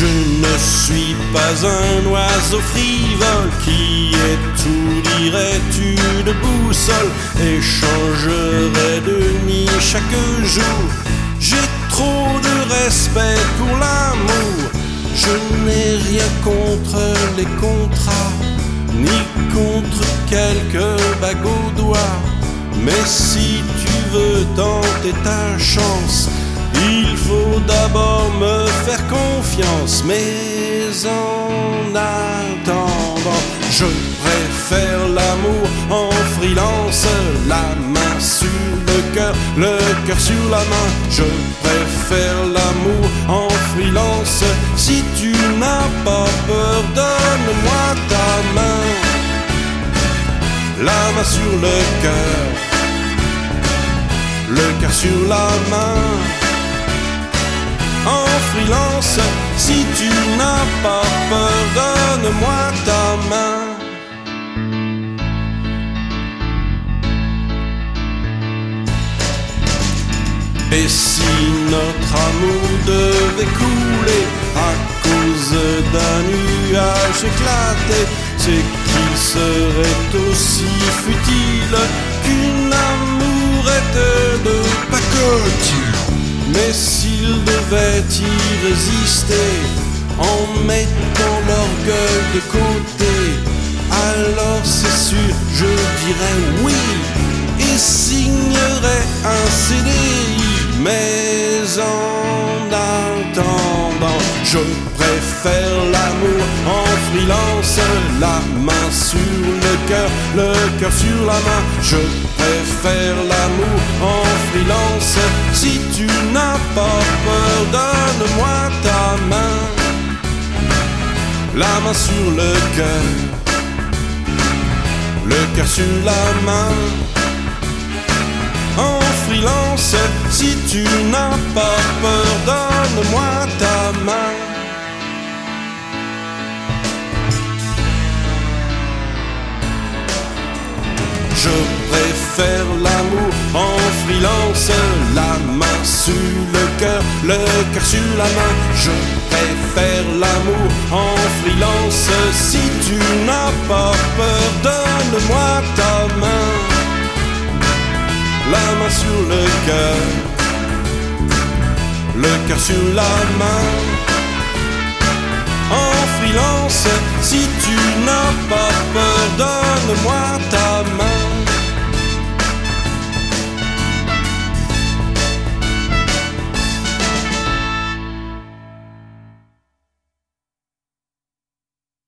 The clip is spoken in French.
Je ne suis pas un oiseau frivole qui étourdirait une boussole et changerait de nid chaque jour. J'ai trop de respect pour l'amour. Je n'ai rien contre les contrats, ni contre quelques bagues au. Mais si tu veux tenter ta chance, il faut d'abord me mais en attendant, je préfère l'amour en freelance, la main sur le cœur, le cœur sur la main. Je préfère l'amour en freelance. Si tu n'as pas peur, donne-moi ta main, la main sur le cœur, le cœur sur la main en freelance. Si tu n'as pas peur, donne-moi ta main. Et si notre amour devait couler à cause d'un nuage éclaté, c'est qu'il serait aussi futile qu'une amourette de pacotille. Mais s'ils devaient y résister en mettant l'orgueil de côté, alors c'est sûr, je dirais oui et signerais un CDI. Mais en attendant, je préfère le cœur sur la main. Je préfère l'amour en freelance. Si tu n'as pas peur, donne-moi ta main, la main sur le cœur, le cœur sur la main en freelance. Si tu n'as pas peur, donne-moi ta main. Je préfère l'amour en freelance, la main sur le cœur, le cœur sur la main. Je préfère l'amour en freelance. Si tu n'as pas peur, donne-moi ta main la main sur le cœur, le cœur sur la main. En freelance, si tu n'as pas peur, donne-moi ta main.